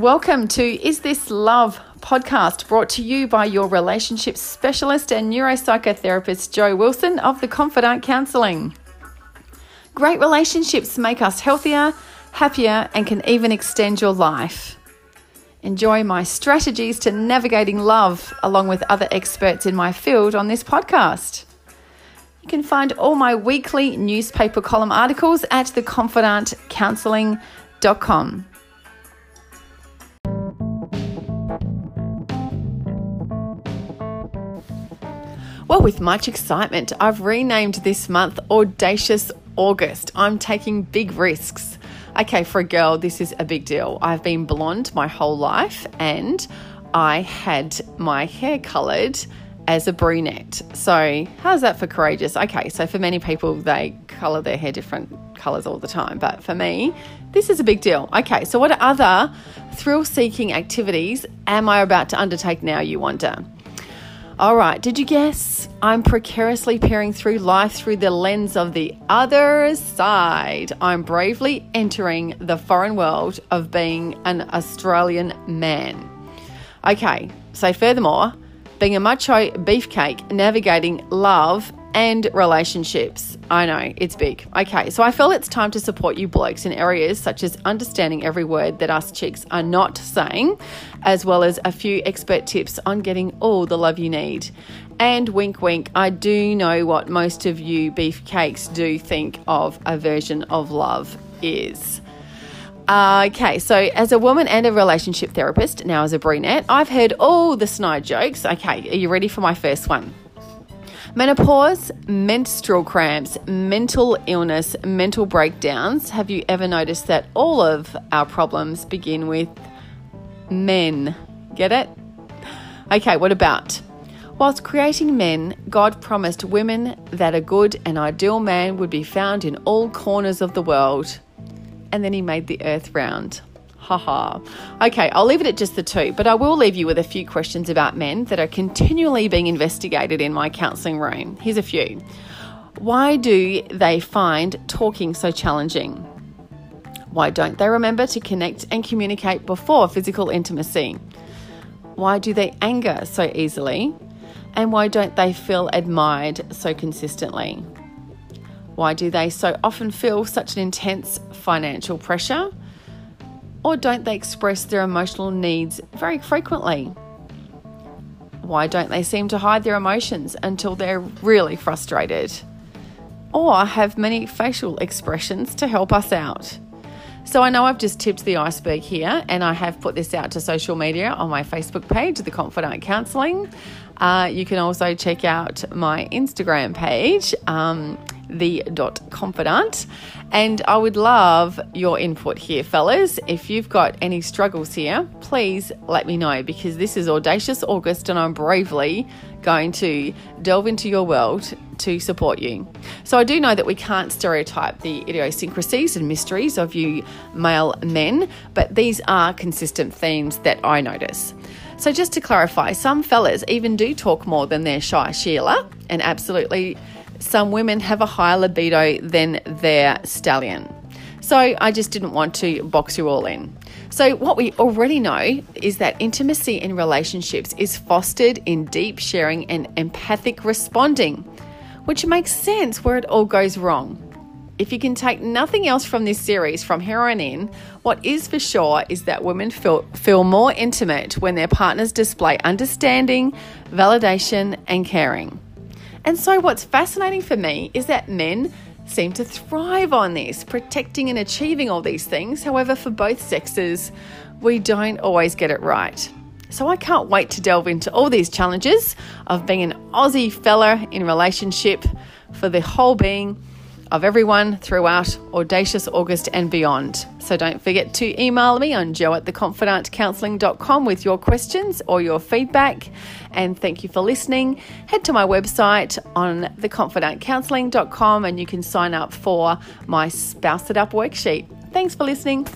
Welcome to Is This Love podcast brought to you by your relationship specialist and neuropsychotherapist Joe Wilson of the Confidant Counselling. Great relationships make us healthier, happier, and can even extend your life. Enjoy my strategies to navigating love along with other experts in my field on this podcast. You can find all my weekly newspaper column articles at theconfidantcounselling.com. Well, with much excitement, I've renamed this month Audacious August. I'm taking big risks. Okay, for a girl, this is a big deal. I've been blonde my whole life and I had my hair coloured as a brunette. So, how's that for courageous? Okay, so for many people, they colour their hair different colours all the time. But for me, this is a big deal. Okay, so what other thrill seeking activities am I about to undertake now, you wonder? All right, did you guess? I'm precariously peering through life through the lens of the other side. I'm bravely entering the foreign world of being an Australian man. Okay, so furthermore, being a macho beefcake, navigating love and relationships. I know, it's big. Okay, so I feel it's time to support you blokes in areas such as understanding every word that us chicks are not saying, as well as a few expert tips on getting all the love you need. And wink, wink, I do know what most of you beefcakes do think of a version of love is. okay, so as a woman and a relationship therapist, now as a brunette, I've heard all the snide jokes. Okay, are you ready for my first one? Menopause, menstrual cramps, mental illness, mental breakdowns. Have you ever noticed that all of our problems begin with men? Get it? Okay, what about? Whilst creating men, God promised women that a good and ideal man would be found in all corners of the world. And then he made the earth round. Haha. Okay, I'll leave it at just the two, but I will leave you with a few questions about men that are continually being investigated in my counselling room. Here's a few. Why do they find talking so challenging? Why don't they remember to connect and communicate before physical intimacy? Why do they anger so easily? And why don't they feel admired so consistently? Why do they so often feel such an intense financial pressure? Or don't they express their emotional needs very frequently? Why don't they seem to hide their emotions until they're really frustrated? Or have many facial expressions to help us out? So I know I've just tipped the iceberg here, and I have put this out to social media on my Facebook page, The Confidant Counselling. Uh, you can also check out my Instagram page. Um, the dot confidant. And I would love your input here, fellas. If you've got any struggles here, please let me know because this is Audacious August and I'm bravely going to delve into your world to support you. So I do know that we can't stereotype the idiosyncrasies and mysteries of you male men, but these are consistent themes that I notice. So just to clarify, some fellas even do talk more than their shy Sheila, and absolutely some women have a higher libido than their stallion. So I just didn't want to box you all in. So, what we already know is that intimacy in relationships is fostered in deep sharing and empathic responding, which makes sense where it all goes wrong. If you can take nothing else from this series from here on in, what is for sure is that women feel, feel more intimate when their partners display understanding, validation, and caring. And so, what's fascinating for me is that men seem to thrive on this, protecting and achieving all these things. However, for both sexes, we don't always get it right. So, I can't wait to delve into all these challenges of being an Aussie fella in relationship for the whole being of everyone throughout Audacious August and beyond. So don't forget to email me on joe at theconfidantcounselling.com with your questions or your feedback. And thank you for listening. Head to my website on theconfidantcounselling.com and you can sign up for my Spouse It Up worksheet. Thanks for listening.